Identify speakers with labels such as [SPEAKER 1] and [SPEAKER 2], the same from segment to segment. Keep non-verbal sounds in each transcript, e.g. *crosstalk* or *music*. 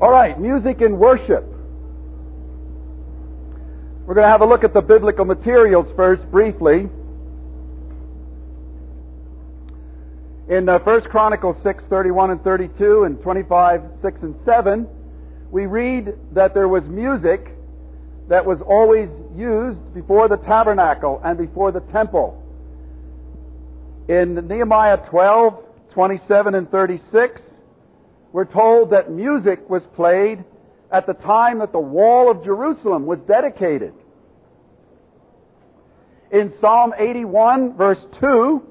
[SPEAKER 1] All right, music and worship. We're going to have a look at the biblical materials first, briefly. In uh, 1 Chronicles 6, 31 and 32, and 25, 6 and 7, we read that there was music that was always used before the tabernacle and before the temple. In Nehemiah 12, 27 and 36, we're told that music was played at the time that the wall of Jerusalem was dedicated. In Psalm 81, verse 2,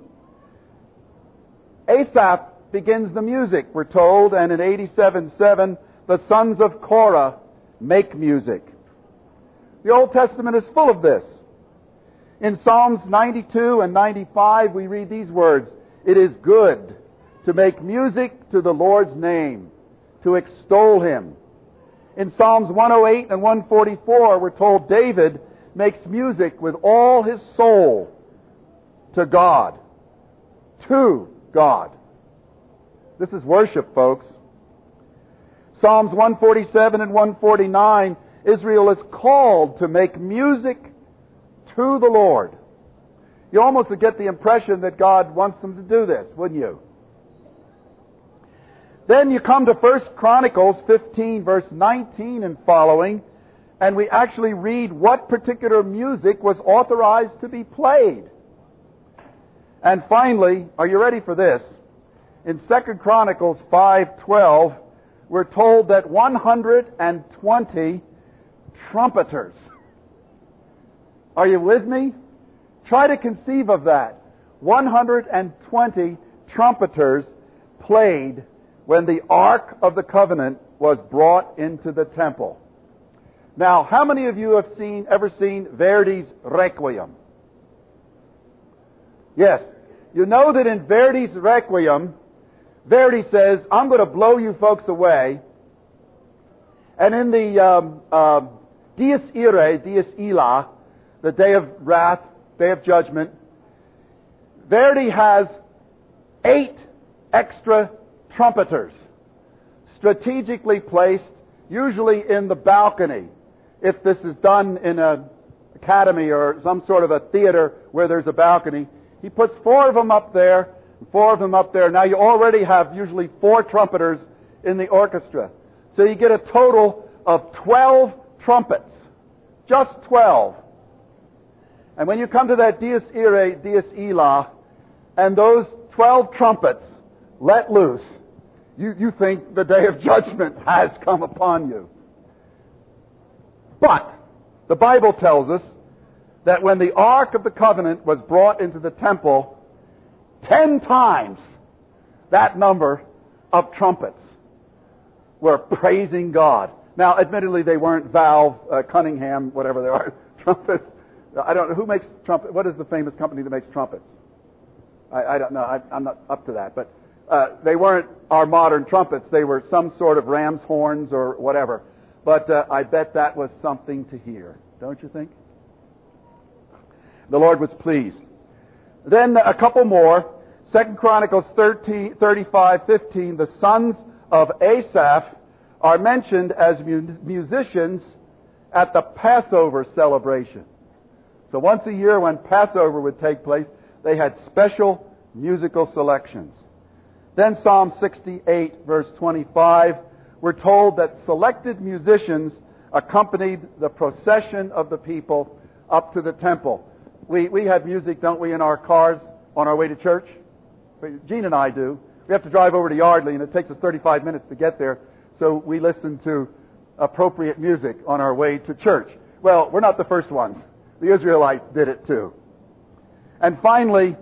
[SPEAKER 1] Asaph begins the music, we're told, and in 87:7, the sons of Korah make music. The Old Testament is full of this. In Psalms 92 and 95, we read these words It is good to make music to the Lord's name, to extol him. In Psalms 108 and 144, we're told David makes music with all his soul to God. To God. This is worship, folks. Psalms 147 and 149, Israel is called to make music to the Lord. You almost get the impression that God wants them to do this, wouldn't you? Then you come to 1 Chronicles 15 verse 19 and following, and we actually read what particular music was authorized to be played. And finally, are you ready for this? In 2 Chronicles 5:12, we're told that 120 trumpeters. Are you with me? Try to conceive of that. 120 trumpeters played when the Ark of the Covenant was brought into the temple. Now, how many of you have seen, ever seen Verdi's Requiem? Yes. You know that in Verdi's Requiem, Verdi says, I'm going to blow you folks away. And in the um, uh, Dies Irae, Dies Illa, the day of wrath, day of judgment, Verdi has eight extra trumpeters strategically placed, usually in the balcony. If this is done in an academy or some sort of a theater where there's a balcony, he puts four of them up there, four of them up there. Now you already have usually four trumpeters in the orchestra. So you get a total of 12 trumpets. Just 12. And when you come to that Dies Irae, Dies Illa, and those 12 trumpets let loose, you, you think the day of judgment has come upon you. But the Bible tells us that when the Ark of the Covenant was brought into the temple, ten times that number of trumpets were praising God. Now, admittedly, they weren't Valve, uh, Cunningham, whatever they are, *laughs* trumpets. I don't know who makes trumpets. What is the famous company that makes trumpets? I, I don't know. I, I'm not up to that, but uh, they weren't our modern trumpets. They were some sort of ram's horns or whatever. But uh, I bet that was something to hear, don't you think? The Lord was pleased. Then a couple more. Second Chronicles 13, 35, 15. The sons of Asaph are mentioned as mu- musicians at the Passover celebration. So once a year when Passover would take place, they had special musical selections. Then Psalm 68, verse 25, we're told that selected musicians accompanied the procession of the people up to the temple. We, we have music, don't we, in our cars on our way to church? Gene and I do. We have to drive over to Yardley, and it takes us 35 minutes to get there, so we listen to appropriate music on our way to church. Well, we're not the first ones. The Israelites did it too. And finally,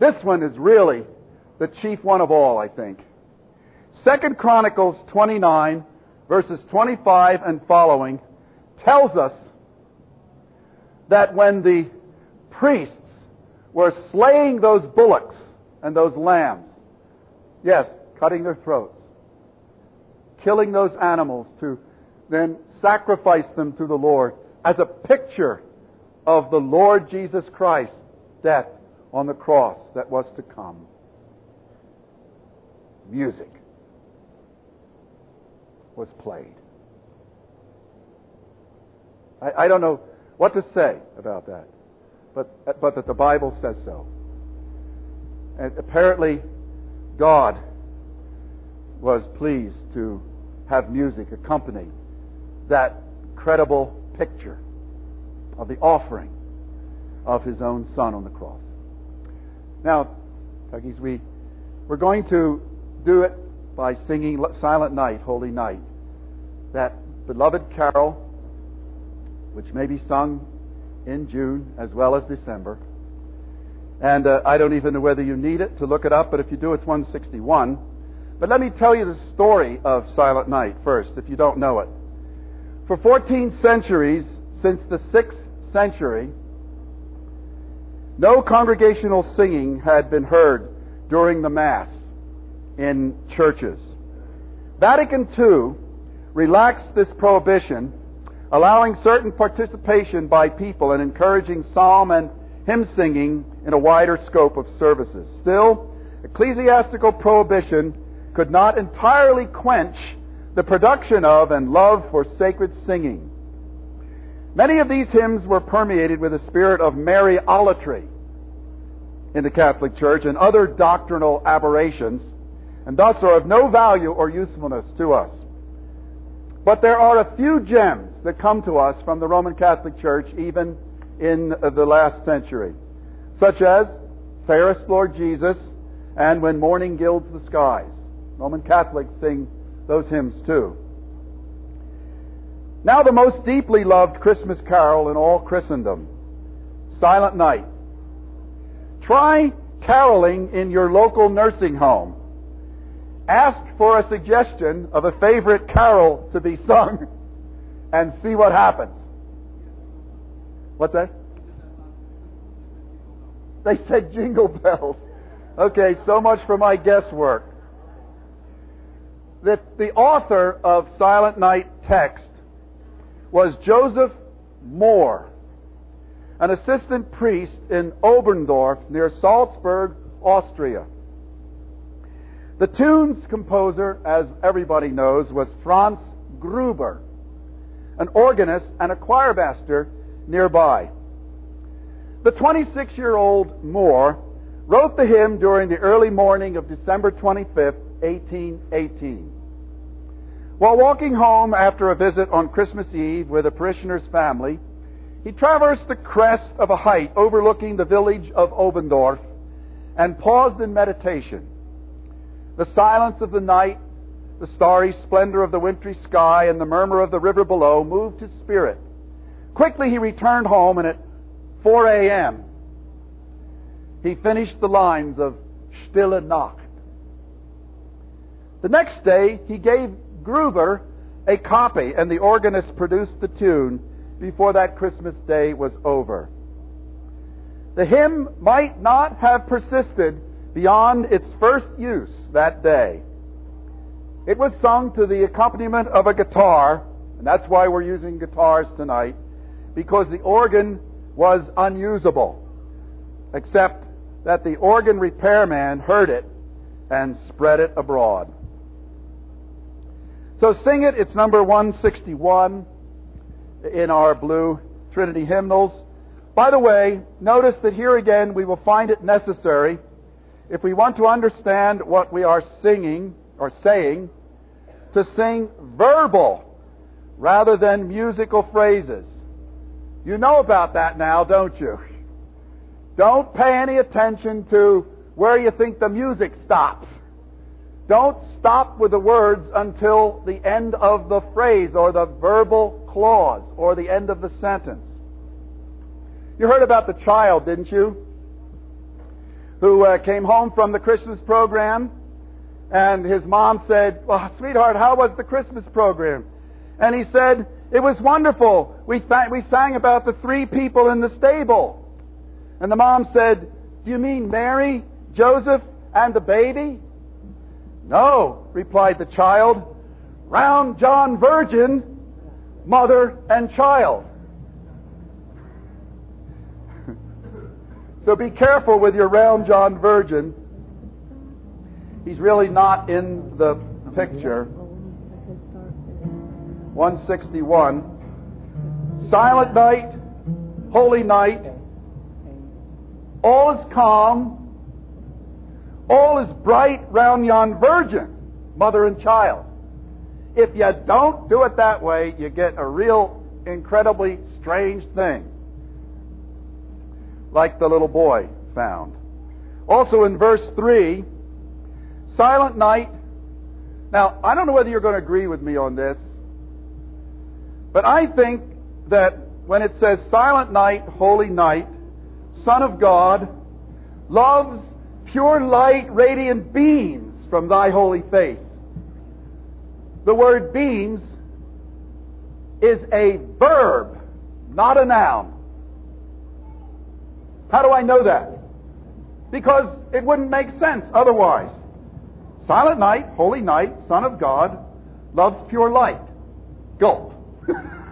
[SPEAKER 1] this one is really the chief one of all, I think. Second Chronicles 29, verses 25 and following, tells us that when the priests were slaying those bullocks and those lambs, yes, cutting their throats, killing those animals to then sacrifice them to the Lord as a picture of the Lord Jesus Christ's death on the cross that was to come music. was played. I, I don't know what to say about that, but, but that the Bible says so. And apparently, God was pleased to have music accompany that credible picture of the offering of his own son on the cross. Now, Tuggies, we, we're going to do it by singing Silent Night, Holy Night. That beloved carol, which may be sung in June as well as December. And uh, I don't even know whether you need it to look it up, but if you do, it's 161. But let me tell you the story of Silent Night first, if you don't know it. For 14 centuries, since the 6th century, no congregational singing had been heard during the Mass in churches. Vatican II relaxed this prohibition, allowing certain participation by people and encouraging psalm and hymn singing in a wider scope of services. Still, ecclesiastical prohibition could not entirely quench the production of and love for sacred singing. Many of these hymns were permeated with a spirit of Mariolatry in the Catholic Church and other doctrinal aberrations, and thus are of no value or usefulness to us. But there are a few gems that come to us from the Roman Catholic Church even in the last century, such as Fairest Lord Jesus and When Morning Gilds the Skies. Roman Catholics sing those hymns too. Now, the most deeply loved Christmas carol in all Christendom, Silent Night. Try caroling in your local nursing home. Ask for a suggestion of a favorite carol to be sung and see what happens. What's that? They said jingle bells. Okay, so much for my guesswork. That the author of Silent Night text was Joseph Mohr, an assistant priest in Oberndorf near Salzburg, Austria. The tune's composer, as everybody knows, was Franz Gruber, an organist and a choir master nearby. The 26 year old Mohr wrote the hymn during the early morning of December 25, 1818. While walking home after a visit on Christmas Eve with a parishioner's family, he traversed the crest of a height overlooking the village of Oberndorf and paused in meditation. The silence of the night, the starry splendor of the wintry sky, and the murmur of the river below moved his spirit. Quickly he returned home, and at 4 a.m., he finished the lines of Stille Nacht. The next day, he gave Gruber a copy, and the organist produced the tune before that Christmas day was over. The hymn might not have persisted beyond its first use that day. It was sung to the accompaniment of a guitar, and that's why we're using guitars tonight, because the organ was unusable, except that the organ repairman heard it and spread it abroad. So sing it. It's number 161 in our blue Trinity hymnals. By the way, notice that here again we will find it necessary, if we want to understand what we are singing or saying, to sing verbal rather than musical phrases. You know about that now, don't you? Don't pay any attention to where you think the music stops. Don't stop with the words until the end of the phrase or the verbal clause or the end of the sentence. You heard about the child, didn't you? Who uh, came home from the Christmas program and his mom said, Well, sweetheart, how was the Christmas program? And he said, It was wonderful. We, th- we sang about the three people in the stable. And the mom said, Do you mean Mary, Joseph, and the baby? No, replied the child, round John Virgin, mother and child. So be careful with your round John Virgin. He's really not in the picture. 161. Silent night, holy night, all is calm, all is bright round yon virgin, mother and child. If you don't do it that way, you get a real incredibly strange thing, like the little boy found. Also in verse 3, silent night. Now, I don't know whether you're going to agree with me on this, but I think that when it says silent night, holy night, Son of God, loves pure light, radiant beams from thy holy face. The word beams is a verb, not a noun. How do I know that? Because it wouldn't make sense otherwise. Silent night, holy night, Son of God, loves pure light. Gulp.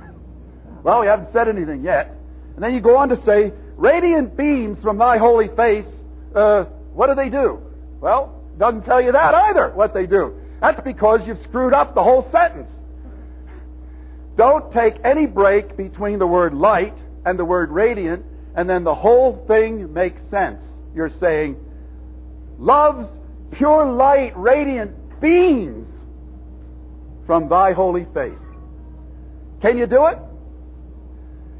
[SPEAKER 1] *laughs* well, we haven't said anything yet. And then you go on to say, radiant beams from thy holy face, uh, what do they do? Well, doesn't tell you that either, what they do. That's because you've screwed up the whole sentence. Don't take any break between the word light and the word radiant, and then the whole thing makes sense. You're saying, love's pure light, radiant beams from thy holy face. Can you do it?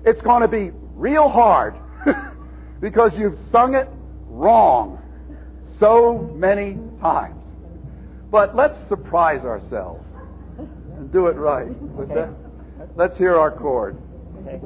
[SPEAKER 1] It's going to be real hard *laughs* because you've sung it wrong so many times. But let's surprise ourselves and do it right. Okay. Let's hear our chord. Okay.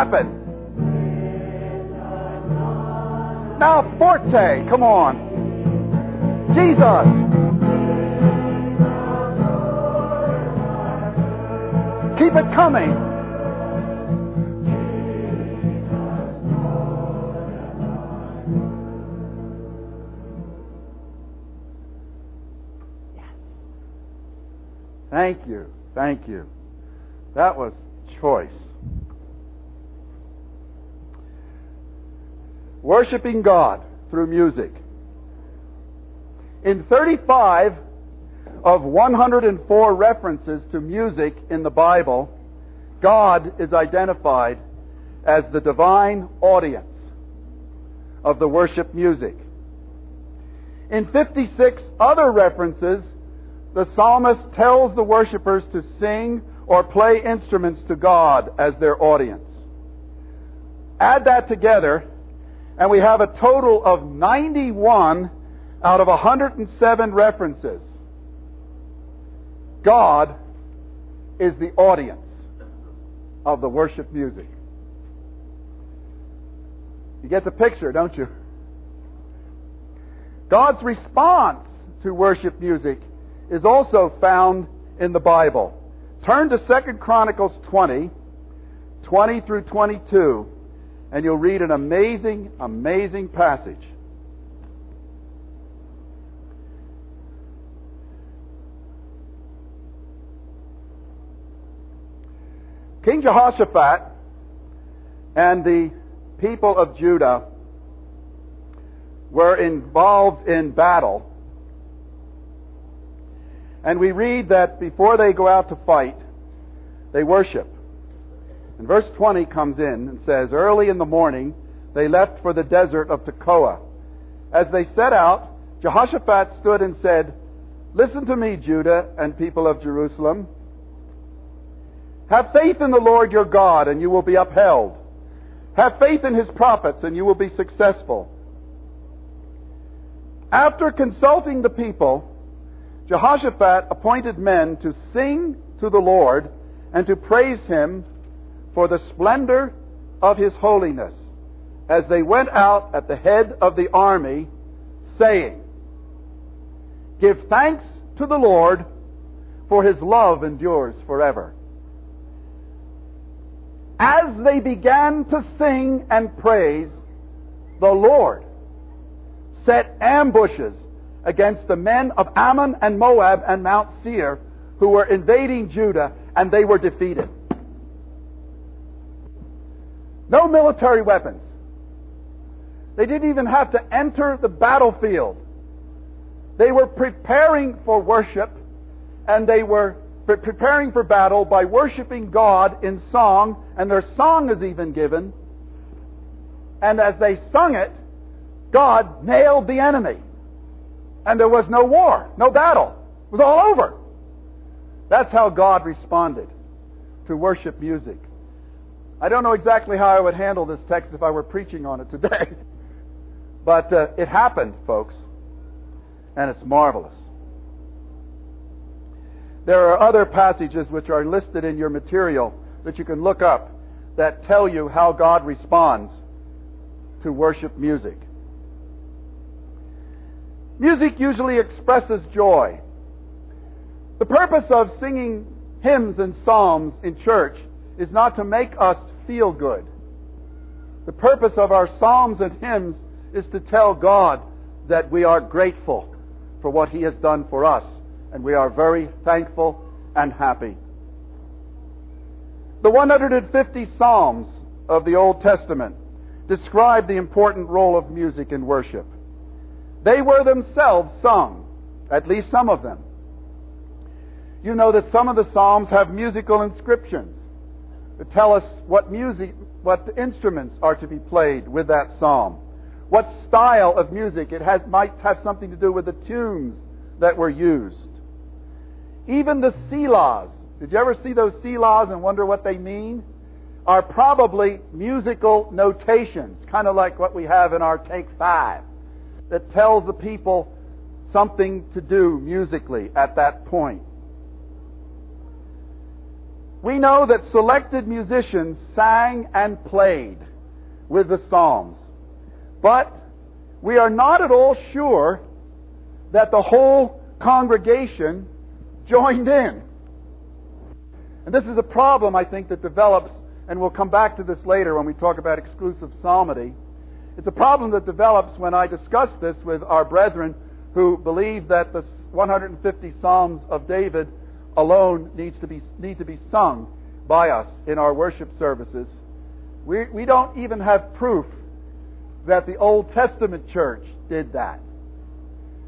[SPEAKER 1] Happen? Now, forte, come on. Jesus. Keep it coming. Thank you. Thank you. That was choice. Worshipping God through music. In 35 of 104 references to music in the Bible, God is identified as the divine audience of the worship music. In 56 other references, the psalmist tells the worshippers to sing or play instruments to God as their audience. Add that together, and we have a total of 91 out of 107 references. God is the audience of the worship music. You get the picture, don't you? God's response to worship music is also found in the Bible. Turn to 2 Chronicles 20, 20 through 22, and you'll read an amazing, amazing passage. King Jehoshaphat and the people of Judah were involved in battle. And we read that before they go out to fight, they worship. And verse 20 comes in and says, Early in the morning, they left for the desert of Tekoa. As they set out, Jehoshaphat stood and said, Listen to me, Judah and people of Jerusalem. Have faith in the Lord your God, and you will be upheld. Have faith in his prophets, and you will be successful. After consulting the people, Jehoshaphat appointed men to sing to the Lord and to praise him for the splendor of his holiness as they went out at the head of the army, saying, Give thanks to the Lord, for his love endures forever. As they began to sing and praise, the Lord set ambushes against the men of Ammon and Moab and Mount Seir who were invading Judah, and they were defeated. No military weapons. They didn't even have to enter the battlefield. They were preparing for worship, and they were preparing for battle by worshiping God in song, and their song is even given. And as they sung it, God nailed the enemy. And there was no war, no battle. It was all over. That's how God responded to worship music. I don't know exactly how I would handle this text if I were preaching on it today. *laughs* But uh, it happened, folks. And it's marvelous. There are other passages which are listed in your material that you can look up that tell you how God responds to worship music. Music usually expresses joy. The purpose of singing hymns and psalms in church is not to make us feel good. The purpose of our psalms and hymns is to tell God that we are grateful for what He has done for us, and we are very thankful and happy. The 150 Psalms of the Old Testament describe the important role of music in worship. They were themselves sung, at least some of them. You know that some of the Psalms have musical inscriptions tell us what music, what instruments are to be played with that psalm, what style of music it has, might have something to do with the tunes that were used. Even the Selahs, did you ever see those Selahs and wonder what they mean? Are probably musical notations, kind of like what we have in our Take Five that tells the people something to do musically at that point. We know that selected musicians sang and played with the Psalms, but we are not at all sure that the whole congregation joined in. And this is a problem, I think, that develops, and we'll come back to this later when we talk about exclusive psalmody. It's a problem that develops when I discuss this with our brethren who believe that the 150 Psalms of David alone needs to be, need to be sung by us in our worship services. We, we don't even have proof that the Old Testament church did that.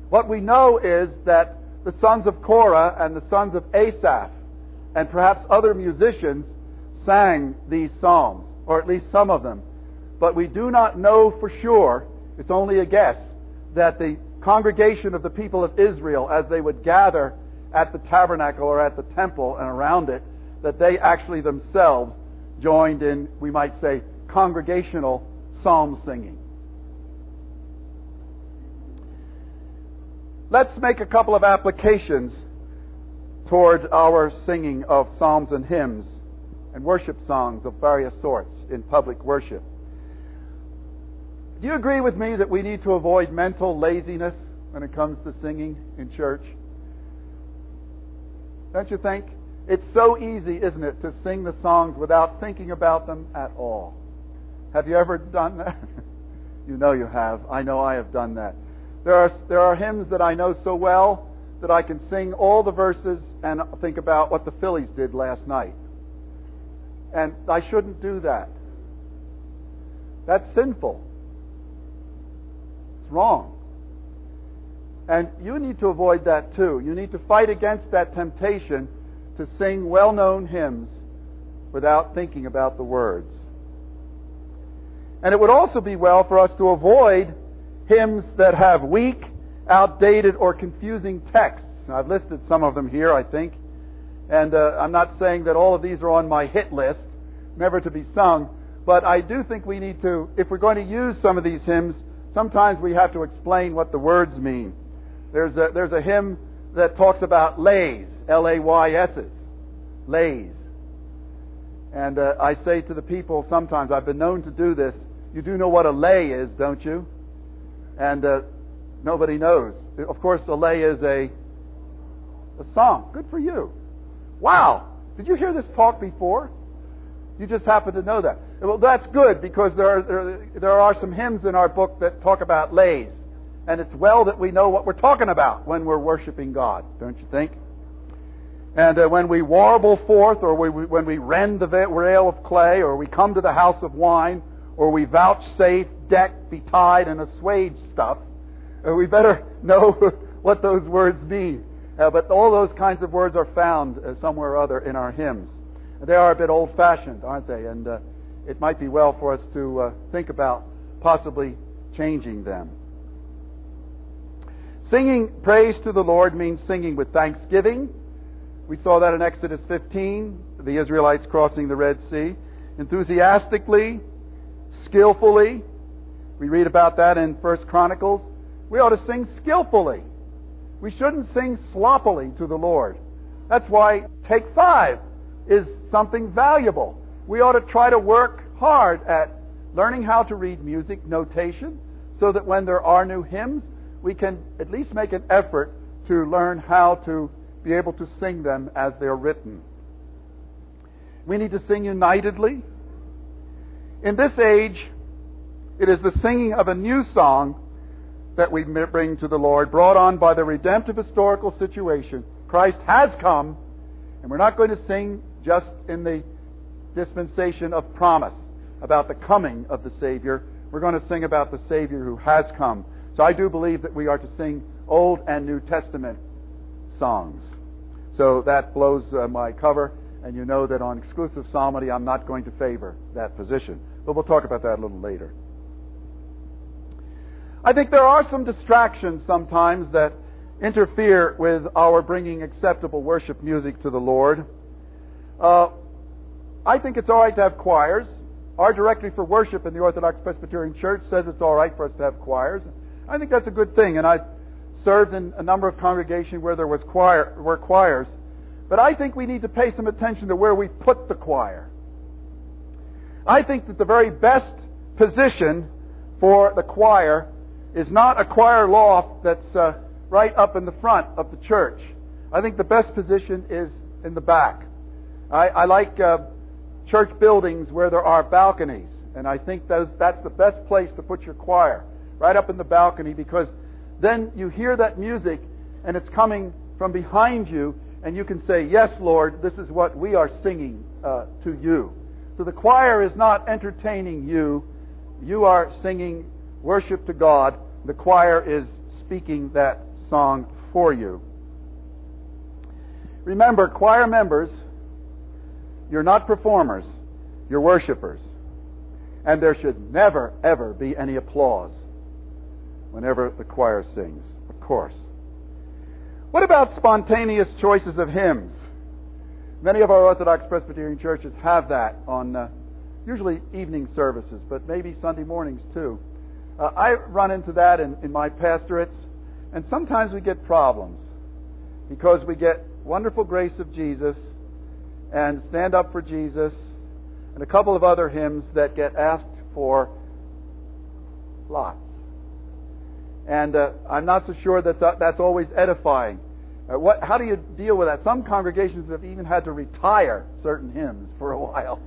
[SPEAKER 1] What we know is that the sons of Korah and the sons of Asaph and perhaps other musicians sang these psalms, or at least some of them. But we do not know for sure, it's only a guess, that the congregation of the people of Israel, as they would gather at the tabernacle or at the temple and around it, that they actually themselves joined in, we might say, congregational psalm singing. Let's make a couple of applications toward our singing of psalms and hymns and worship songs of various sorts in public worship. Do you agree with me that we need to avoid mental laziness when it comes to singing in church? Don't you think? It's so easy, isn't it, to sing the songs without thinking about them at all. Have you ever done that? *laughs* you know you have. I know I have done that. There are, there are hymns that I know so well that I can sing all the verses and think about what the Phillies did last night. And I shouldn't do that. That's sinful. It's wrong. And you need to avoid that too. You need to fight against that temptation to sing well known hymns without thinking about the words. And it would also be well for us to avoid hymns that have weak, outdated, or confusing texts. I've listed some of them here, I think. And uh, I'm not saying that all of these are on my hit list, never to be sung. But I do think we need to, if we're going to use some of these hymns, sometimes we have to explain what the words mean. There's a, there's a hymn that talks about lays, L A Y S's, lays. And uh, I say to the people sometimes, I've been known to do this, you do know what a lay is, don't you? And uh, nobody knows. Of course, a lay is a, a song. Good for you. Wow. Did you hear this talk before? You just happen to know that. Well, that's good because there are, there, there are some hymns in our book that talk about lays. And it's well that we know what we're talking about when we're worshiping God, don't you think? And uh, when we warble forth, or we, when we rend the rail of clay, or we come to the house of wine, or we vouchsafe, deck, betide, and assuage stuff, uh, we better *laughs* know *laughs* what those words mean. Uh, but all those kinds of words are found uh, somewhere or other in our hymns. They are a bit old fashioned, aren't they? And uh, it might be well for us to uh, think about possibly changing them. Singing praise to the Lord means singing with thanksgiving. We saw that in Exodus 15, the Israelites crossing the Red Sea. Enthusiastically, skillfully. We read about that in First Chronicles. We ought to sing skillfully. We shouldn't sing sloppily to the Lord. That's why Take Five is something valuable. We ought to try to work hard at learning how to read music notation so that when there are new hymns, we can at least make an effort to learn how to be able to sing them as they're written. We need to sing unitedly. In this age, it is the singing of a new song that we bring to the Lord, brought on by the redemptive historical situation. Christ has come, and we're not going to sing just in the dispensation of promise about the coming of the Savior. We're going to sing about the Savior who has come. So I do believe that we are to sing Old and New Testament songs. So that blows uh, my cover, and you know that on exclusive psalmody I'm not going to favor that position. But we'll talk about that a little later. I think there are some distractions sometimes that interfere with our bringing acceptable worship music to the Lord. Uh, I think it's all right to have choirs. Our directory for worship in the Orthodox Presbyterian Church says it's all right for us to have choirs. I think that's a good thing, and I've served in a number of congregations where there was choir, were choirs. But I think we need to pay some attention to where we put the choir. I think that the very best position for the choir is not a choir loft that's uh, right up in the front of the church. I think the best position is in the back. I, I like uh, church buildings where there are balconies, and I think those, that's the best place to put your choir, right up in the balcony, because then you hear that music and it's coming from behind you, and you can say, Yes, Lord, this is what we are singing uh, to you. So the choir is not entertaining you, you are singing worship to God. The choir is speaking that song for you. Remember, choir members, you're not performers, you're worshipers. And there should never, ever be any applause whenever the choir sings, of course. What about spontaneous choices of hymns? Many of our Orthodox Presbyterian churches have that on uh, usually evening services, but maybe Sunday mornings too. Uh, I run into that in, in my pastorates, and sometimes we get problems because we get wonderful grace of Jesus and stand up for Jesus and a couple of other hymns that get asked for lots. And uh, I'm not so sure that that's always edifying. Uh, what, how do you deal with that? Some congregations have even had to retire certain hymns for a while.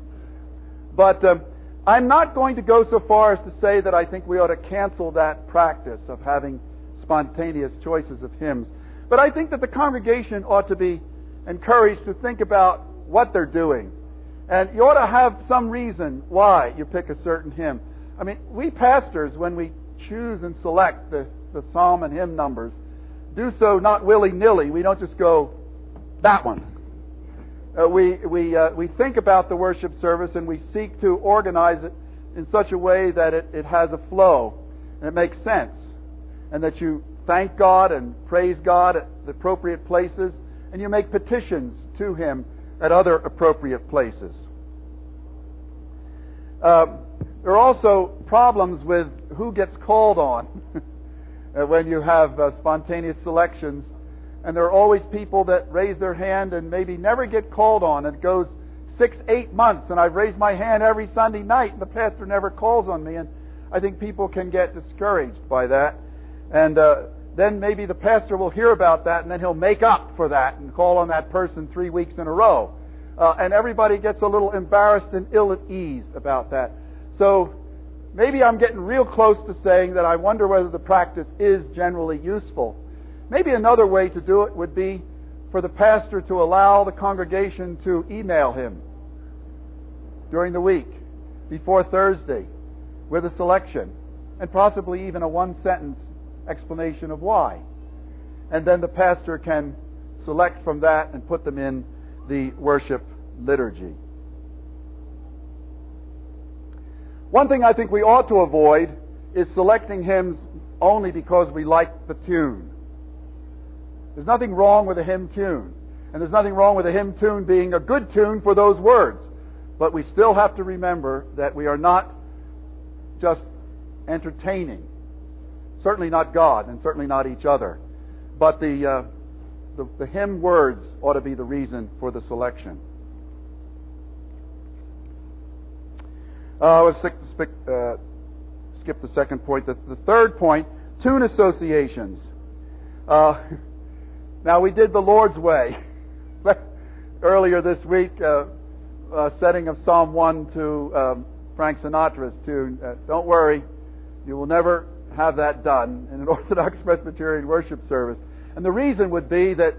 [SPEAKER 1] But um, I'm not going to go so far as to say that I think we ought to cancel that practice of having spontaneous choices of hymns. But I think that the congregation ought to be encouraged to think about what they're doing. And you ought to have some reason why you pick a certain hymn. I mean, we pastors, when we choose and select the, the psalm and hymn numbers, do so not willy nilly. We don't just go, that one. Uh, we we, uh, we think about the worship service and we seek to organize it in such a way that it, it has a flow and it makes sense. And that you thank God and praise God at the appropriate places and you make petitions to Him at other appropriate places. Uh, there are also problems with who gets called on *laughs* when you have uh, spontaneous selections. And there are always people that raise their hand and maybe never get called on. It goes six, eight months, and I've raised my hand every Sunday night, and the pastor never calls on me. And I think people can get discouraged by that. And uh, then maybe the pastor will hear about that, and then he'll make up for that and call on that person three weeks in a row. Uh, and everybody gets a little embarrassed and ill at ease about that. So maybe I'm getting real close to saying that I wonder whether the practice is generally useful. Maybe another way to do it would be for the pastor to allow the congregation to email him during the week before Thursday with a selection and possibly even a one sentence explanation of why. And then the pastor can select from that and put them in the worship liturgy. One thing I think we ought to avoid is selecting hymns only because we like the tune. There's nothing wrong with a hymn tune. And there's nothing wrong with a hymn tune being a good tune for those words. But we still have to remember that we are not just entertaining. Certainly not God, and certainly not each other. But the, uh, the, the hymn words ought to be the reason for the selection. Uh, let's skip, uh, skip the second point. The, the, third point, tune associations. Uh, *laughs* now, we did the Lord's Way *laughs* earlier this week, uh, uh, setting of Psalm 1 to um, Frank Sinatra's tune. Uh, don't worry, you will never have that done in an *laughs* Orthodox Presbyterian worship service. And the reason would be that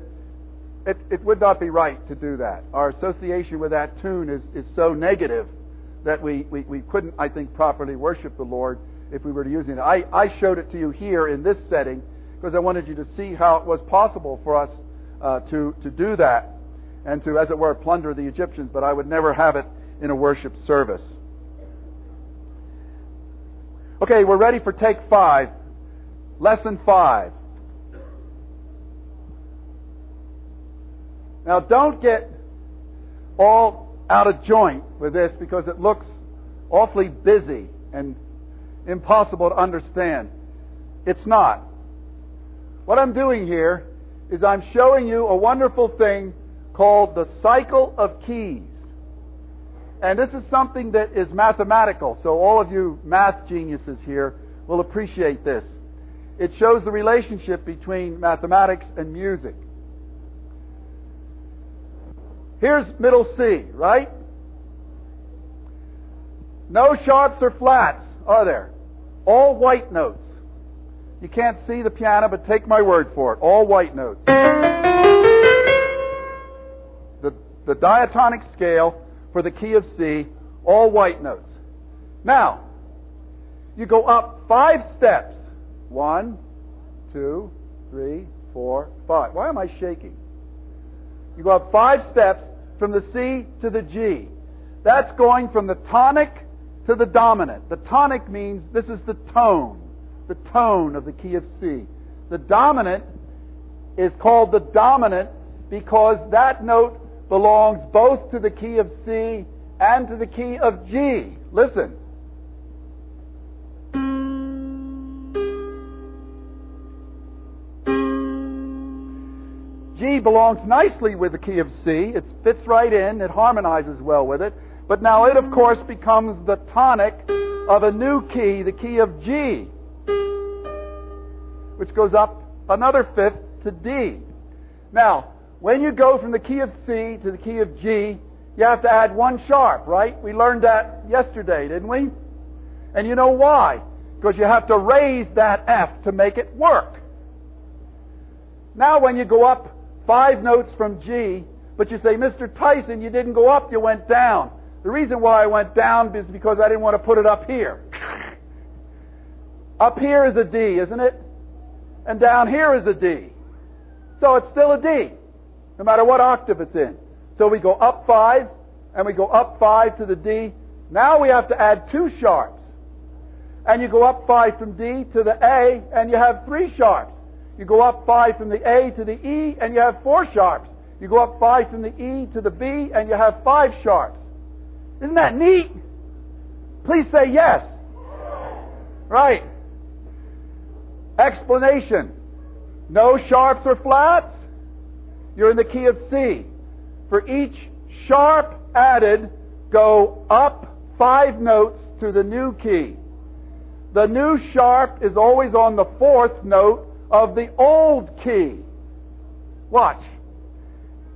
[SPEAKER 1] it, it would not be right to do that. Our association with that tune is, is so negative that we, we, we couldn't, I think, properly worship the Lord if we were use it. I, I showed it to you here in this setting because I wanted you to see how it was possible for us uh, to, to do that and to, as it were, plunder the Egyptians, but I would never have it in a worship service. Okay, we're ready for take five. Lesson five. Now, don't get all out of joint with this because it looks awfully busy and impossible to understand. It's not. What I'm doing here is I'm showing you a wonderful thing called the cycle of keys. And this is something that is mathematical, so all of you math geniuses here will appreciate this. It shows the relationship between mathematics and music. Here's middle C, right? No sharps or flats, are there? All white notes. You can't see the piano, but take my word for it. All white notes. The, the diatonic scale for the key of C, all white notes. Now, you go up five steps. One, two, three, four, five. Why am I shaking? You go up five steps from the C to the G. That's going from the tonic to the dominant. The tonic means this is the tone, the tone of the key of C. The dominant is called the dominant because that note belongs both to the key of C and to the key of G. Listen. G belongs nicely with the key of C. It fits right in. It harmonizes well with it. But now it, of course, becomes the tonic of a new key, the key of G, which goes up another fifth to D. Now, when you go from the key of C to the key of G, you have to add one sharp, right? We learned that yesterday, didn't we? And you know why? Because you have to raise that F to make it work. Now, when you go up five notes from G, but you say, Mr. Tyson, you didn't go up, you went down. The reason why I went down is because I didn't want to put it up here. *laughs* up here is a D, isn't it? And down here is a D. So it's still a D, no matter what octave it's in. So we go up five, and we go up five to the D. Now we have to add two sharps. And you go up five from D to the A, and you have three sharps. You go up five from the A to the E, and you have four sharps. You go up five from the E to the B, and you have five sharps. Isn't that neat? Please say yes. Right. Explanation. No sharps or flats. You're in the key of C. For each sharp added, go up five notes to the new key. The new sharp is always on the fourth note of the old key. Watch.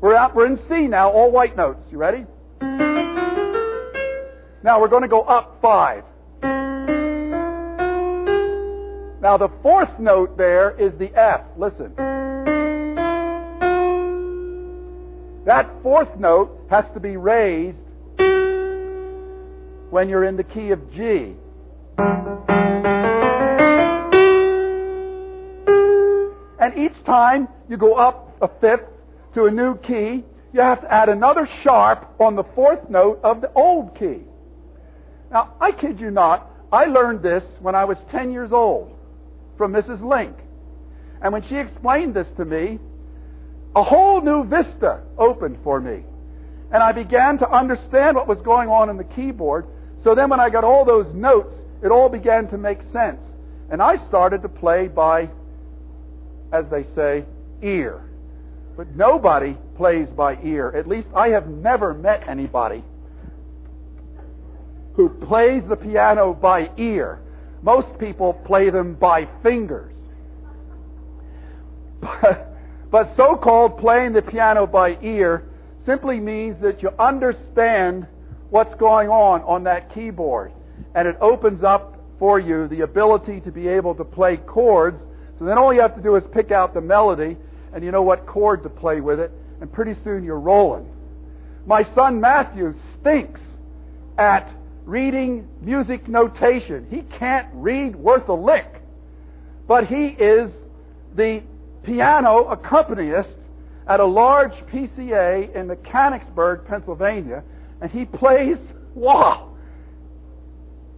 [SPEAKER 1] We're out, we're in C now, all white notes. You ready? Now we're going to go up five. Now the fourth note there is the F. Listen. That fourth note has to be raised when you're in the key of G. And each time you go up a fifth to a new key, you have to add another sharp on the fourth note of the old key. Now, I kid you not, I learned this when I was 10 years old from Mrs. Link. And when she explained this to me, a whole new vista opened for me. And I began to understand what was going on in the keyboard. So then when I got all those notes, it all began to make sense. And I started to play by, as they say, ear. But nobody plays by ear. At least I have never met anybody who plays the piano by ear. Most people play them by fingers. *laughs* But but so called playing the piano by ear simply means that you understand what's going on on that keyboard. And it opens up for you the ability to be able to play chords. So then all you have to do is pick out the melody and you know what chord to play with it. And pretty soon you're rolling. My son Matthew stinks at reading music notation. He can't read worth a lick. But he is the piano accompanist at a large PCA in Mechanicsburg, Pennsylvania, and he plays wow.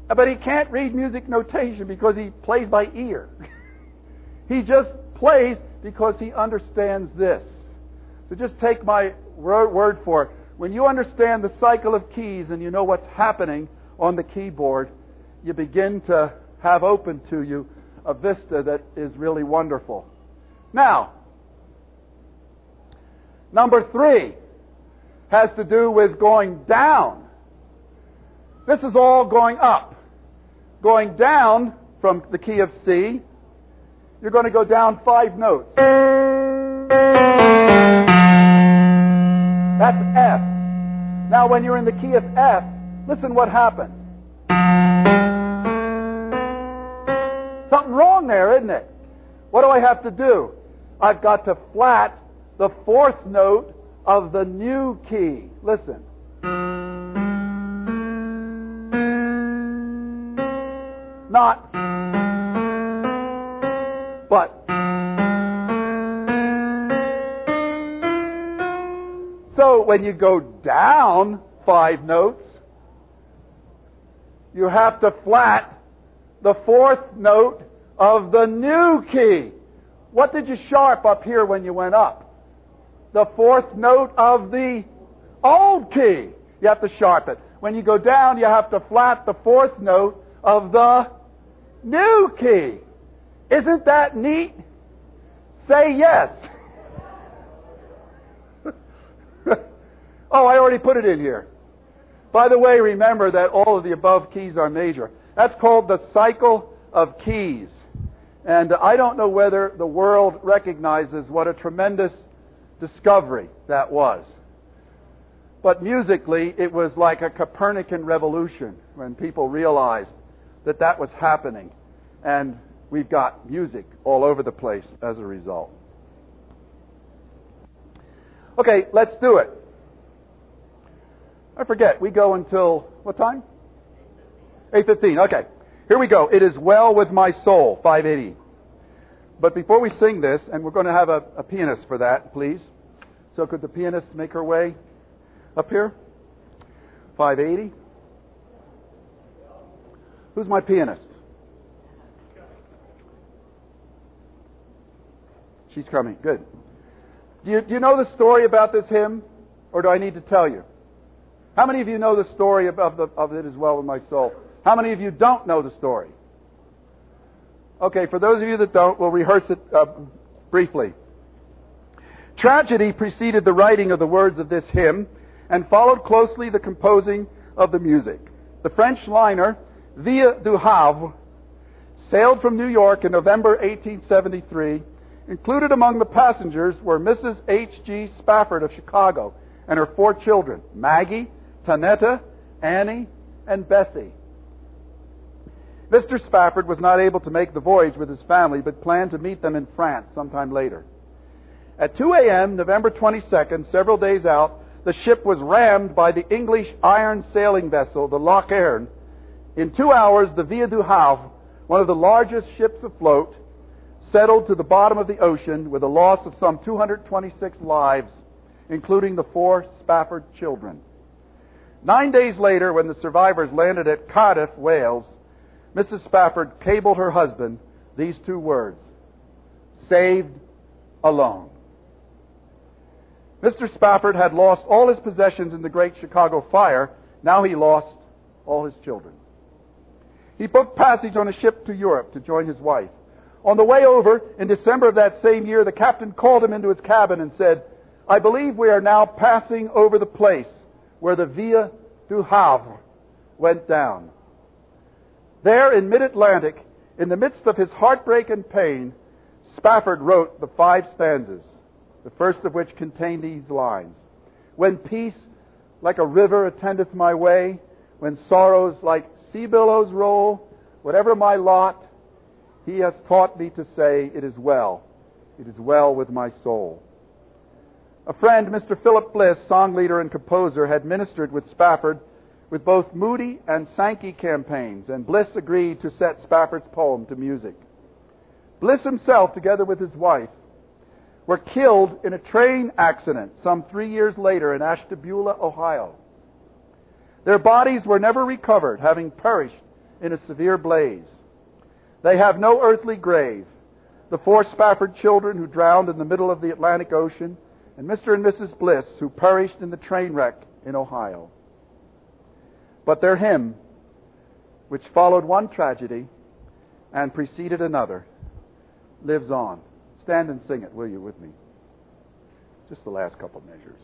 [SPEAKER 1] But he can't read music notation because he plays by ear. *laughs* he just plays because he understands this. So just take my word for it. When you understand the cycle of keys and you know what's happening on the keyboard, you begin to have open to you a vista that is really wonderful. Now, number three has to do with going down. This is all going up. Going down from the key of C, you're going to go down five notes. That's F. Now, when you're in the key of F, listen what happens. Something wrong there, isn't it? What do I have to do? I've got to flat the fourth note of the new key. Listen. Not, So when you go down five notes, you have to flat the fourth note of the new key. What did you sharp up here when you went up? The fourth note of the old key. You have to sharp it. When you go down, you have to flat the fourth note of the new key. Isn't that neat? Say yes. Oh, I already put it in here. By the way, remember that all of the above keys are major. That's called the cycle of keys. And I don't know whether the world recognizes what a tremendous discovery that was. But musically, it was like a Copernican revolution when people realized that that was happening. And we've got music all over the place as a result. Okay, let's do it. I forget, we go until what time? 8.15. Okay, here we go. It is well with my soul, 580. But before we sing this, and we're going to have a, a pianist for that, please. So could the pianist make her way up here? 580. Who's my pianist? She's coming. Good. Do you, do you know the story about this hymn? Or do I need to tell you? How many of you know the story of, the, of it as well with my soul? How many of you don't know the story? Okay, for those of you that don't, we'll rehearse it uh, briefly. Tragedy preceded the writing of the words of this hymn and followed closely the composing of the music. The French liner Ville du Havre sailed from New York in November 1873. Included among the passengers were Mrs. H.G. Spafford of Chicago and her four children, Maggie, Tanetta, Annie, and Bessie. Mr. Spafford was not able to make the voyage with his family, but planned to meet them in France sometime later. At 2 a.m., November 22nd, several days out, the ship was rammed by the English iron sailing vessel, the Loch Earn. In two hours, the Ville du Havre, one of the largest ships afloat, settled to the bottom of the ocean with a loss of some 226 lives, including the four Spafford children. Nine days later, when the survivors landed at Cardiff, Wales, Mrs. Spafford cabled her husband these two words saved alone. Mr. Spafford had lost all his possessions in the Great Chicago Fire. Now he lost all his children. He booked passage on a ship to Europe to join his wife. On the way over, in December of that same year, the captain called him into his cabin and said, I believe we are now passing over the place where the Ville du Havre went down. There in mid Atlantic, in the midst of his heartbreak and pain, Spafford wrote the five stanzas, the first of which contained these lines When peace like a river attendeth my way, when sorrows like sea billows roll, whatever my lot, he has taught me to say, It is well, it is well with my soul. A friend, Mr. Philip Bliss, song leader and composer, had ministered with Spafford with both Moody and Sankey campaigns, and Bliss agreed to set Spafford's poem to music. Bliss himself, together with his wife, were killed in a train accident some three years later in Ashtabula, Ohio. Their bodies were never recovered, having perished in a severe blaze. They have no earthly grave. The four Spafford children who drowned in the middle of the Atlantic Ocean and Mr. and Mrs. Bliss, who perished in the train wreck in Ohio. But their hymn, which followed one tragedy and preceded another, lives on. Stand and sing it, will you, with me? Just the last couple measures.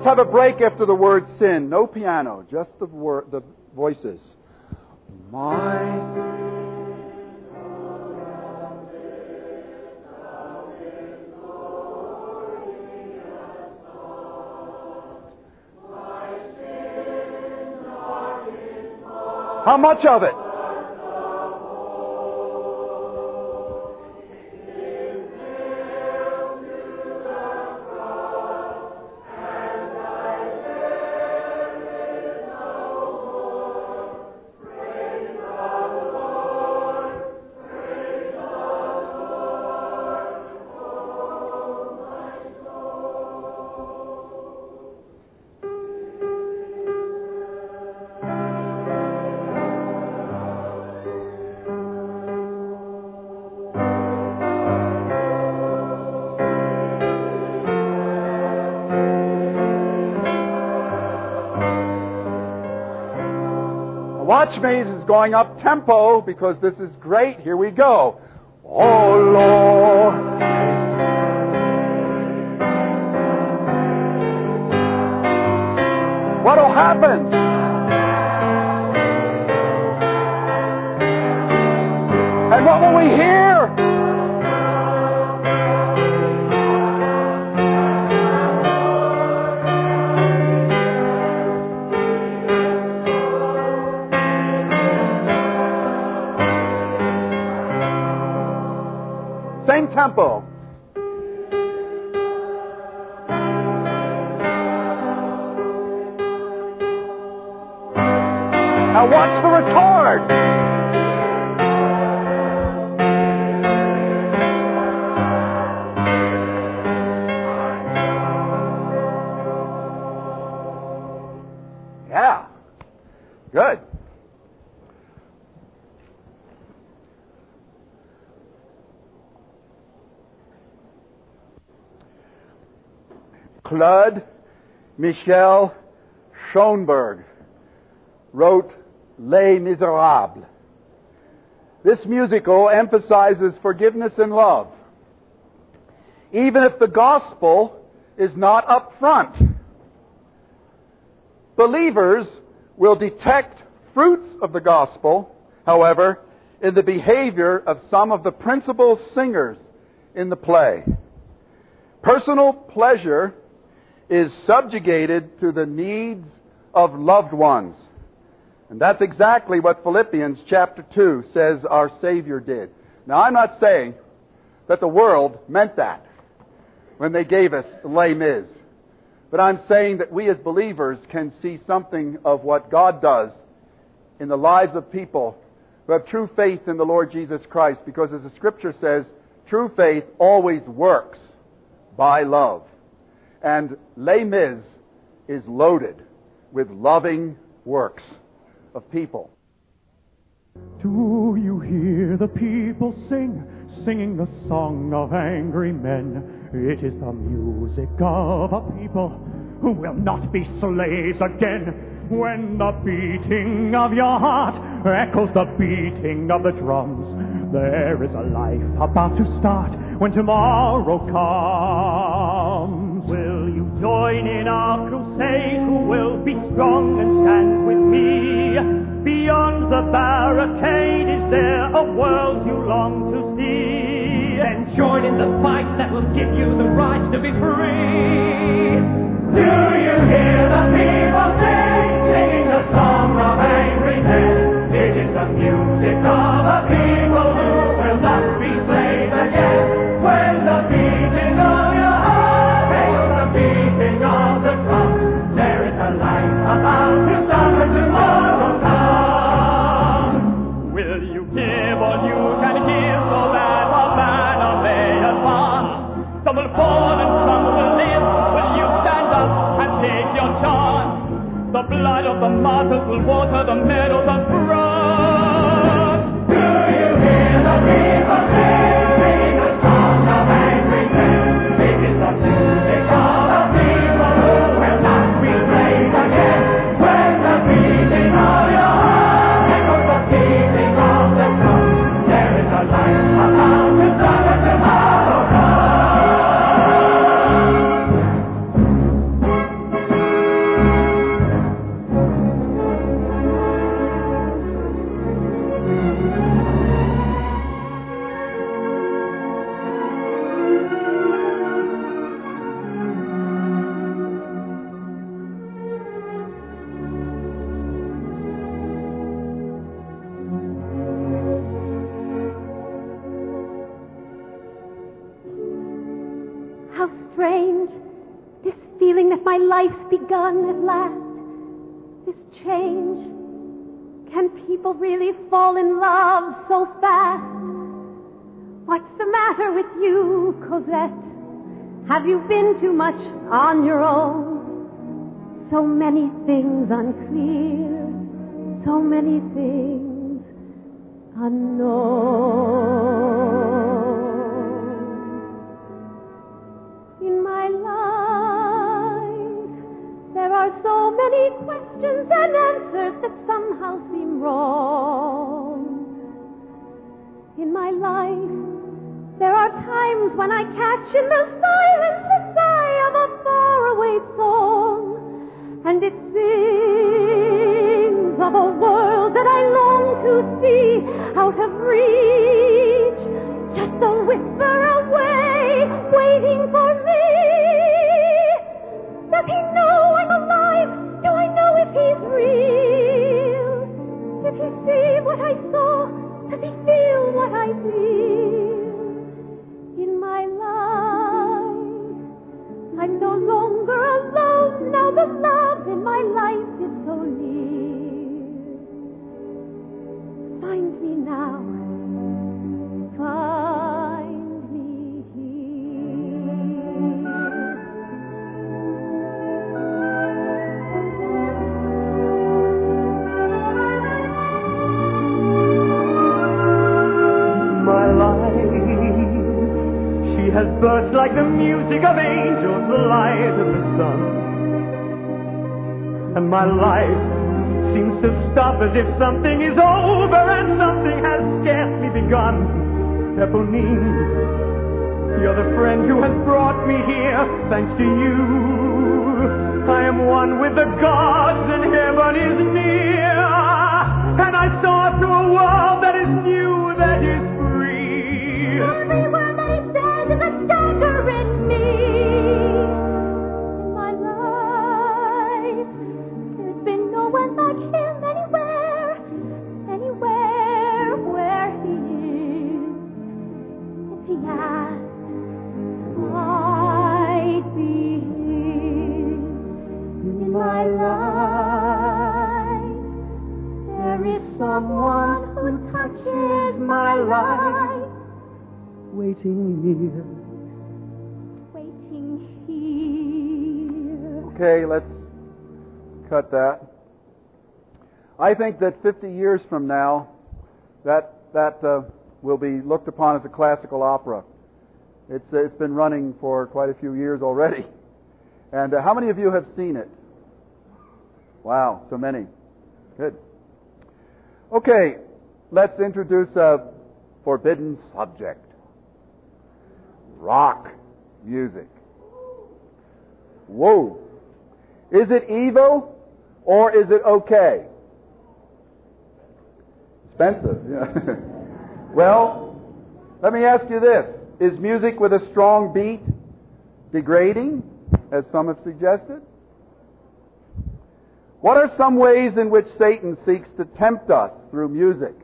[SPEAKER 1] Let's have a break after the word sin. No piano, just the word, the voices. My How much of it? Watch me, is going up tempo because this is great. Here we go. Oh Lord. Same Claude Michel Schoenberg wrote Les Miserables. This musical emphasizes forgiveness and love, even if the gospel is not up front. Believers will detect fruits of the gospel, however, in the behavior of some of the principal singers in the play. Personal pleasure is subjugated to the needs of loved ones. And that's exactly what Philippians chapter 2 says our Savior did. Now, I'm not saying that the world meant that when they gave us Les Mis. But I'm saying that we as believers can see something of what God does in the lives of people who have true faith in the Lord Jesus Christ. Because as the scripture says, true faith always works by love. And Les Mis is loaded with loving works of people.
[SPEAKER 2] Do you hear the people sing, singing the song of angry men? It is the music of a people who will not be slaves again. When the beating of your heart echoes the beating of the drums, there is a life about to start when tomorrow comes. You join in our crusade? Who will be strong and stand with me? Beyond the barricade, is there a world you long to see?
[SPEAKER 3] Then join in the fight that will give you the right to be free.
[SPEAKER 4] Do you hear the people sing, singing the song of angry men? It is the music of a people will
[SPEAKER 2] water the meadows
[SPEAKER 5] really fall in love so fast? What's the matter with you, Cosette? Have you been too much on your own? So many things unclear, so many things unknown. Are so many questions and answers that somehow seem wrong. In my life, there are times when I catch in the silence the sigh of a faraway song, and it sings of a world that I long to see out of reach, just a whisper away, waiting for me. He's real? Did he see what I saw? Does he feel what I feel? In my life, I'm no longer alone. Now the love in my life is so near. Find me now. Find
[SPEAKER 2] burst like the music of angels, the light of the sun. And my life seems to stop as if something is over and something has scarcely begun. Eponine, you're the friend who has brought me here, thanks to you. I am one with the gods and heaven is near. And I saw
[SPEAKER 1] cut that. I think that 50 years from now, that that uh, will be looked upon as a classical opera. It's it's been running for quite a few years already. *laughs* And uh, how many of you have seen it? Wow, so many. Good. Okay, let's introduce a forbidden subject. Rock music. Whoa. Is it evil or is it okay? Expensive, *laughs* yeah. well, let me ask you this. Is music with a strong beat degrading, as some have suggested? What are some ways in which Satan seeks to tempt us through music?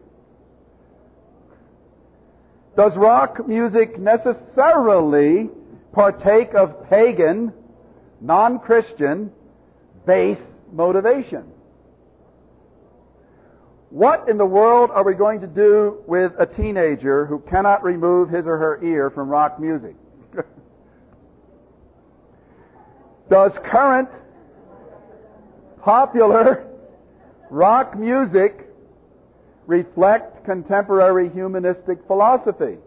[SPEAKER 1] Does rock music necessarily partake of pagan, non Christian, base motivation? What in the world are we going to do with a teenager who cannot remove his or her ear from rock music? *laughs* Does current popular rock music reflect contemporary humanistic philosophy?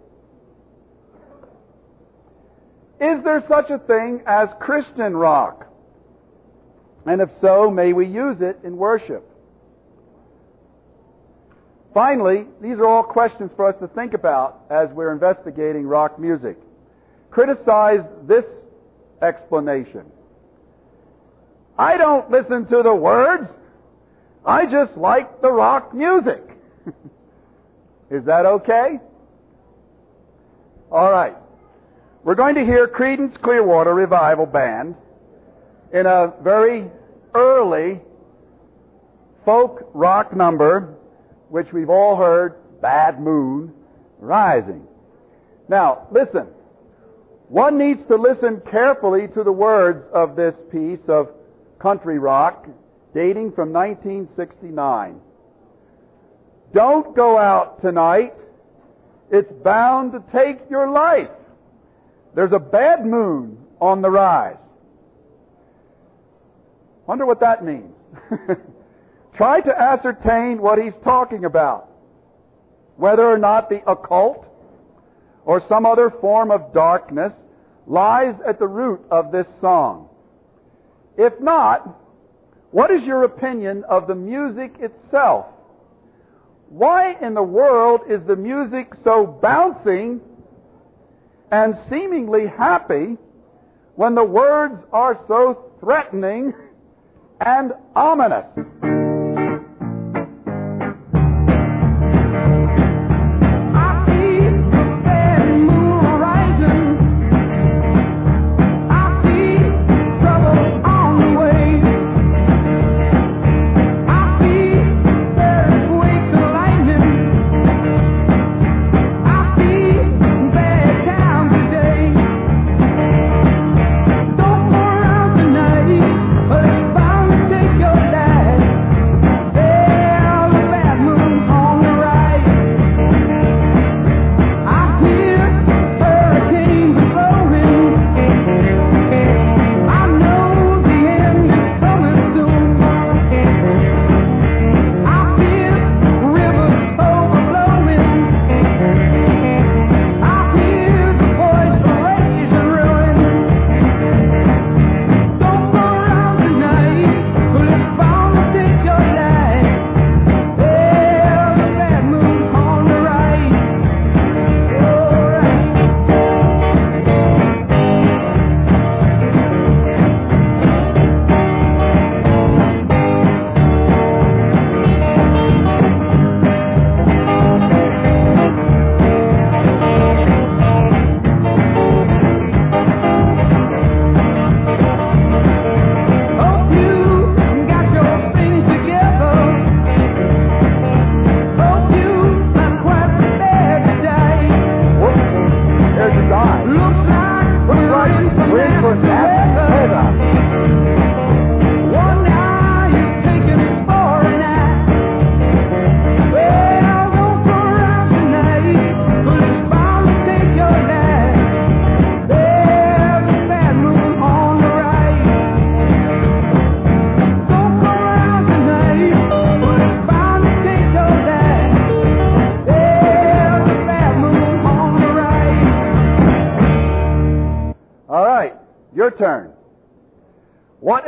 [SPEAKER 1] Is there such a thing as Christian rock? And if so, may we use it in worship? Finally, these are all questions for us to think about as we're investigating rock music. Criticize this explanation. I don't listen to the words. I just like the rock music. *laughs* Is that okay? All right. We're going to hear Creedence Clearwater Revival Band in a very early folk rock number, which we've all heard, Bad Moon Rising. Now, listen. One needs to listen carefully to the words of this piece of country rock dating from 1969. Don't go out tonight. It's bound to take your life. There's a bad moon on the rise. Wonder what that means. *laughs* Try to ascertain what he's talking about. Whether or not the occult or some other form of darkness lies at the root of this song. If not, what is your opinion of the music itself? Why in the world is the music so bouncing and seemingly happy when the words are so threatening *laughs* and ominous?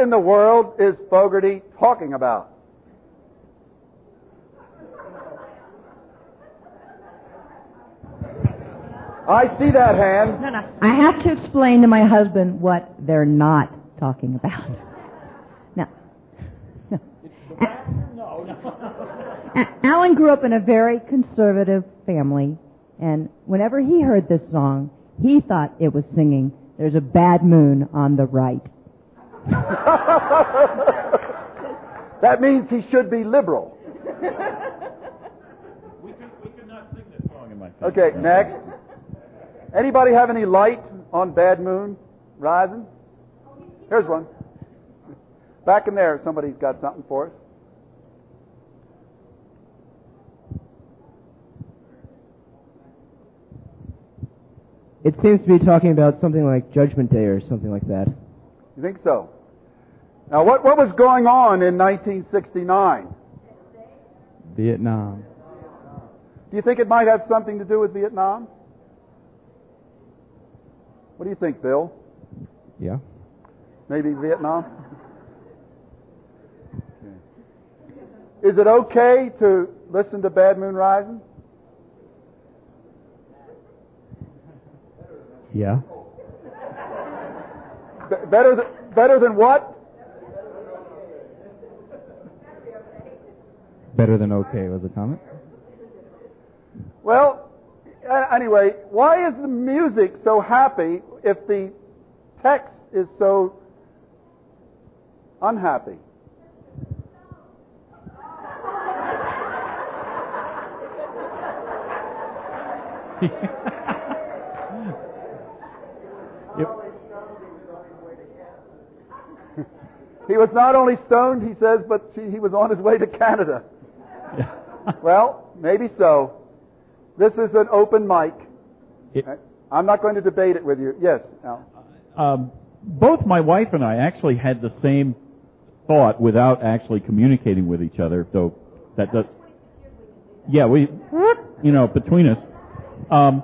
[SPEAKER 1] In the world is Fogerty talking about? I see that hand.
[SPEAKER 6] No, no. I have to explain to my husband what they're not talking about. *laughs* No. No. no, no. Alan grew up in a very conservative family, and whenever he heard this song, he thought it was singing there's a bad moon on the right. *laughs*
[SPEAKER 1] that means he should be liberal.
[SPEAKER 7] We could, we could not sing this song in my family.
[SPEAKER 1] Okay, next. Anybody have any light on bad moon rising? Here's one. Back in there, somebody's got something for us.
[SPEAKER 8] It seems to be talking about something like Judgment Day or something like that.
[SPEAKER 1] You think so? Now, what, what was going on in 1969?
[SPEAKER 9] Vietnam.
[SPEAKER 1] Do you think it might have something to do with Vietnam? What do you think, Bill?
[SPEAKER 9] Yeah.
[SPEAKER 1] Maybe Vietnam? Okay. Is it okay to listen to Bad Moon Rising?
[SPEAKER 9] Yeah.
[SPEAKER 1] Better, th- better than what?
[SPEAKER 9] Better than okay was the comment.
[SPEAKER 1] Well, anyway, why is the music so happy if the text is so unhappy? *laughs*
[SPEAKER 7] It,
[SPEAKER 1] he was not only stoned, he says, but he was on his way to Canada. *laughs* Well, maybe so. This is an open mic.
[SPEAKER 7] It-
[SPEAKER 1] I'm not going to debate it with you. Yes, Al.
[SPEAKER 7] um, both my wife and I actually had the same thought without actually communicating with each other, though that does. Yeah, we, you know, between us. Um,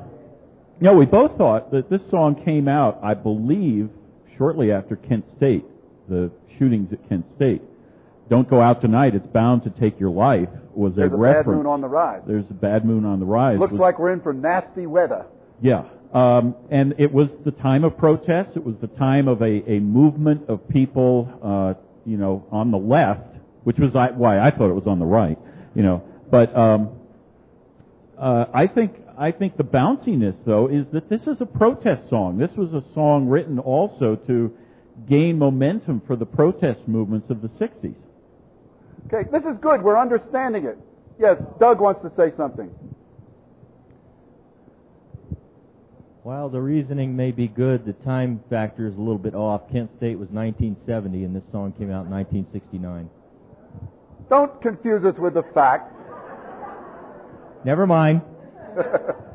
[SPEAKER 7] no, we both thought that this song came out, I believe, shortly after Kent State, the shootings at Kent State. Don't go out tonight; it's bound to take your life. Was
[SPEAKER 1] There's
[SPEAKER 7] a
[SPEAKER 1] a
[SPEAKER 7] reference.
[SPEAKER 1] bad moon on the rise.
[SPEAKER 7] There's a bad moon on the rise.
[SPEAKER 1] Looks
[SPEAKER 7] was-
[SPEAKER 1] like we're in for nasty weather.
[SPEAKER 7] yeah. Um, and it was the time of protests. It was the time of a, a movement of people, uh, you know, on the left, which was I, why I thought it was on the right, you know. But um, uh, I think I think the bounciness, though, is that this is a protest song. This was a song written also to gain momentum for the protest movements of the '60s.
[SPEAKER 1] Okay, this is good. We're understanding it. Yes, Doug wants to say something.
[SPEAKER 10] While the reasoning may be good, the time factor is a little bit off. Kent State was 1970, and this song came out in 1969.
[SPEAKER 1] Don't confuse us with the facts.
[SPEAKER 10] Never mind. *laughs*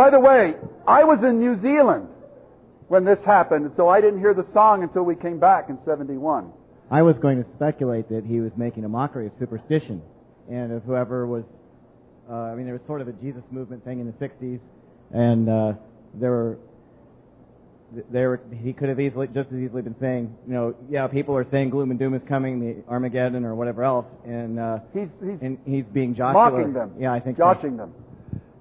[SPEAKER 1] By the way, I was in New Zealand when this happened, so I didn't hear the song until we came back in 71.
[SPEAKER 8] I was going to speculate that he was making a mockery of superstition and of whoever was. Uh, I mean, there was sort of a Jesus movement thing in the '60s, and uh, there were. There, were, he could have easily, just as easily, been saying, you know, yeah, people are saying gloom and doom is coming, the Armageddon or whatever else, and uh,
[SPEAKER 1] He's, he's
[SPEAKER 8] and he's being jocular.
[SPEAKER 1] mocking them.
[SPEAKER 8] Yeah, I think so.
[SPEAKER 1] joshing them.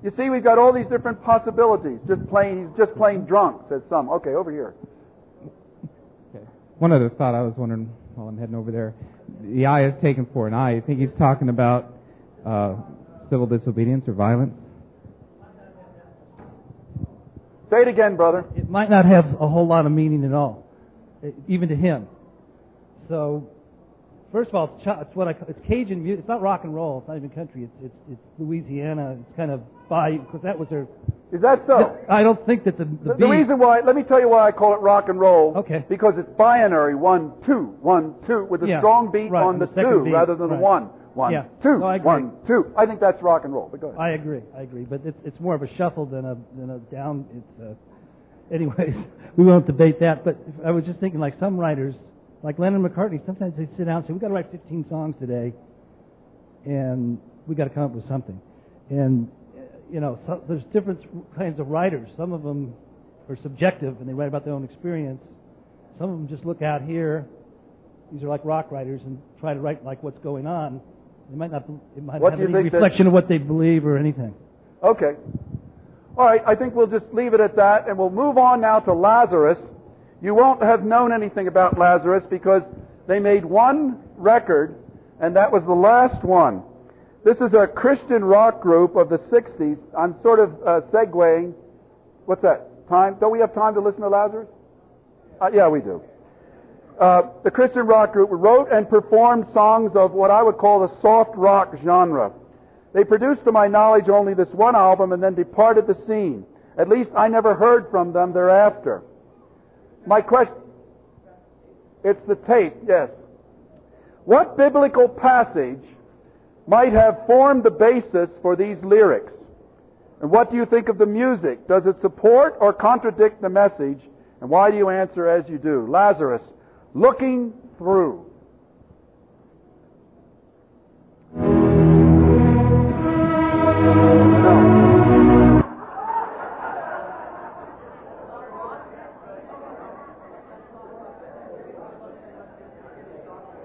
[SPEAKER 1] You see, we've got all these different possibilities. Just plain, he's just plain drunk, says some. Okay, over here. Okay.
[SPEAKER 9] One other thought I was wondering while I'm heading over there. The eye is taken for an eye. You think he's talking about uh, civil disobedience or violence?
[SPEAKER 1] Say it again, brother.
[SPEAKER 11] it might not have a whole lot of meaning at all, even to him. So, first of all, it's, it's what I it's Cajun music. It's not rock and roll. It's not even country. It's it's it's Louisiana. It's kind of by because that was their.
[SPEAKER 1] Is that so?
[SPEAKER 11] I don't think that the the,
[SPEAKER 1] The, the reason why, let me tell you why I call it rock and roll.
[SPEAKER 11] Okay.
[SPEAKER 1] Because it's binary, one, two, one, two, with a
[SPEAKER 11] Yeah,
[SPEAKER 1] strong beat
[SPEAKER 11] right,
[SPEAKER 1] on
[SPEAKER 11] the
[SPEAKER 1] the, two
[SPEAKER 11] beat,
[SPEAKER 1] rather than
[SPEAKER 11] right.
[SPEAKER 1] the one. One,
[SPEAKER 11] Yeah.
[SPEAKER 1] two,
[SPEAKER 11] No, I
[SPEAKER 1] one, two. I think that's rock and roll. But go ahead.
[SPEAKER 11] I agree. I agree. But it's it's more of a shuffle than a than a down. It's uh, anyways. *laughs* We won't debate that. But I was just thinking, like some writers, like Lennon McCartney, sometimes they sit down and say, "We've got to write 15 songs today, and we got to come up with something." And you know, so, there's different kinds of writers. Some of them are subjective and they write about their own experience. Some of them just look out here. These are like rock writers and try to write like what's going on. They might not. It might
[SPEAKER 1] What
[SPEAKER 11] not have any reflection of what they believe or anything.
[SPEAKER 1] Okay. All right, I think we'll just leave it at that, and we'll move on now to Lazarus. You won't have known anything about Lazarus because they made one record, and that was the last one. This is a Christian rock group of the 60s. I'm sort of uh, segueing. What's that? Time? Don't we have time to listen to Lazarus? Uh, yeah, we do. Uh, the Christian rock group wrote and performed songs of what I would call the soft rock genre. They produced, to my knowledge, only this one album and then departed the scene. At least I never heard from them thereafter. My question, it's the tape, yes. What biblical passage might have formed the basis for these lyrics? And what do you think of the music? Does it support or contradict the message? And why do you answer as you do? Lazarus, looking through.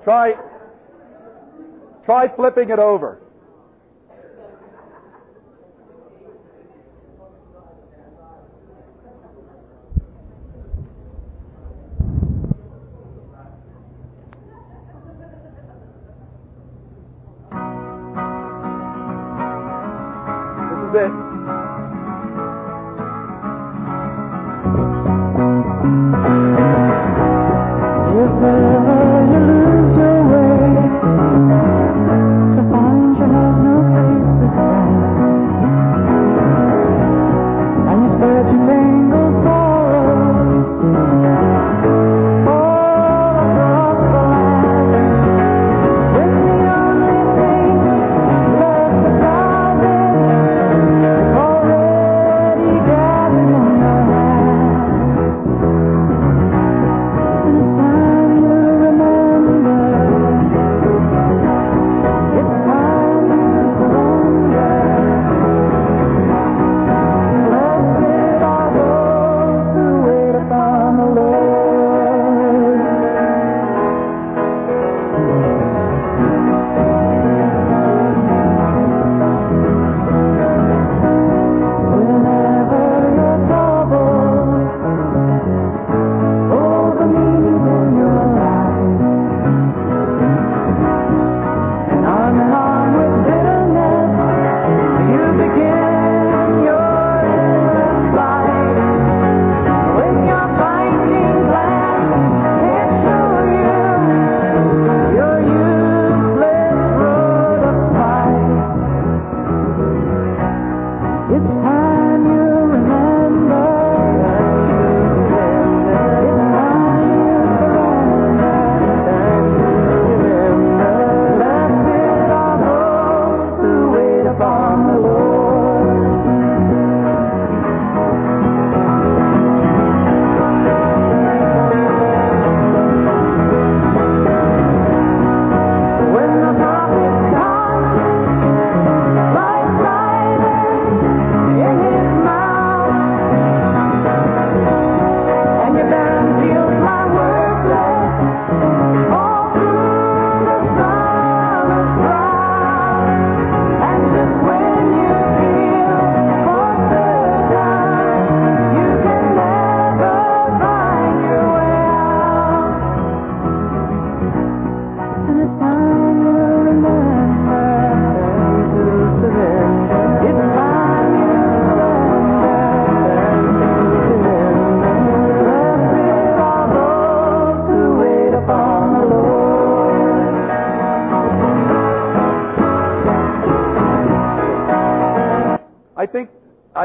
[SPEAKER 1] Try, try flipping it over.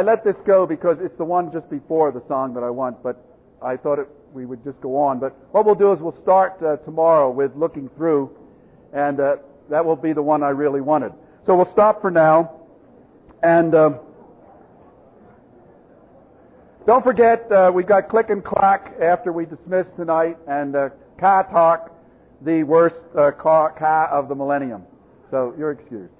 [SPEAKER 1] Let this go because it's the one just before the song that I want, but I thought it, we would just go on. But what we'll do is we'll start uh, tomorrow with looking through, and uh, that will be the one I really wanted. So we'll stop for now, and uh, don't forget uh, we've got click and clack after we dismiss tonight, and uh, Car Talk, the worst uh, ka, ka of the millennium. So you're excused.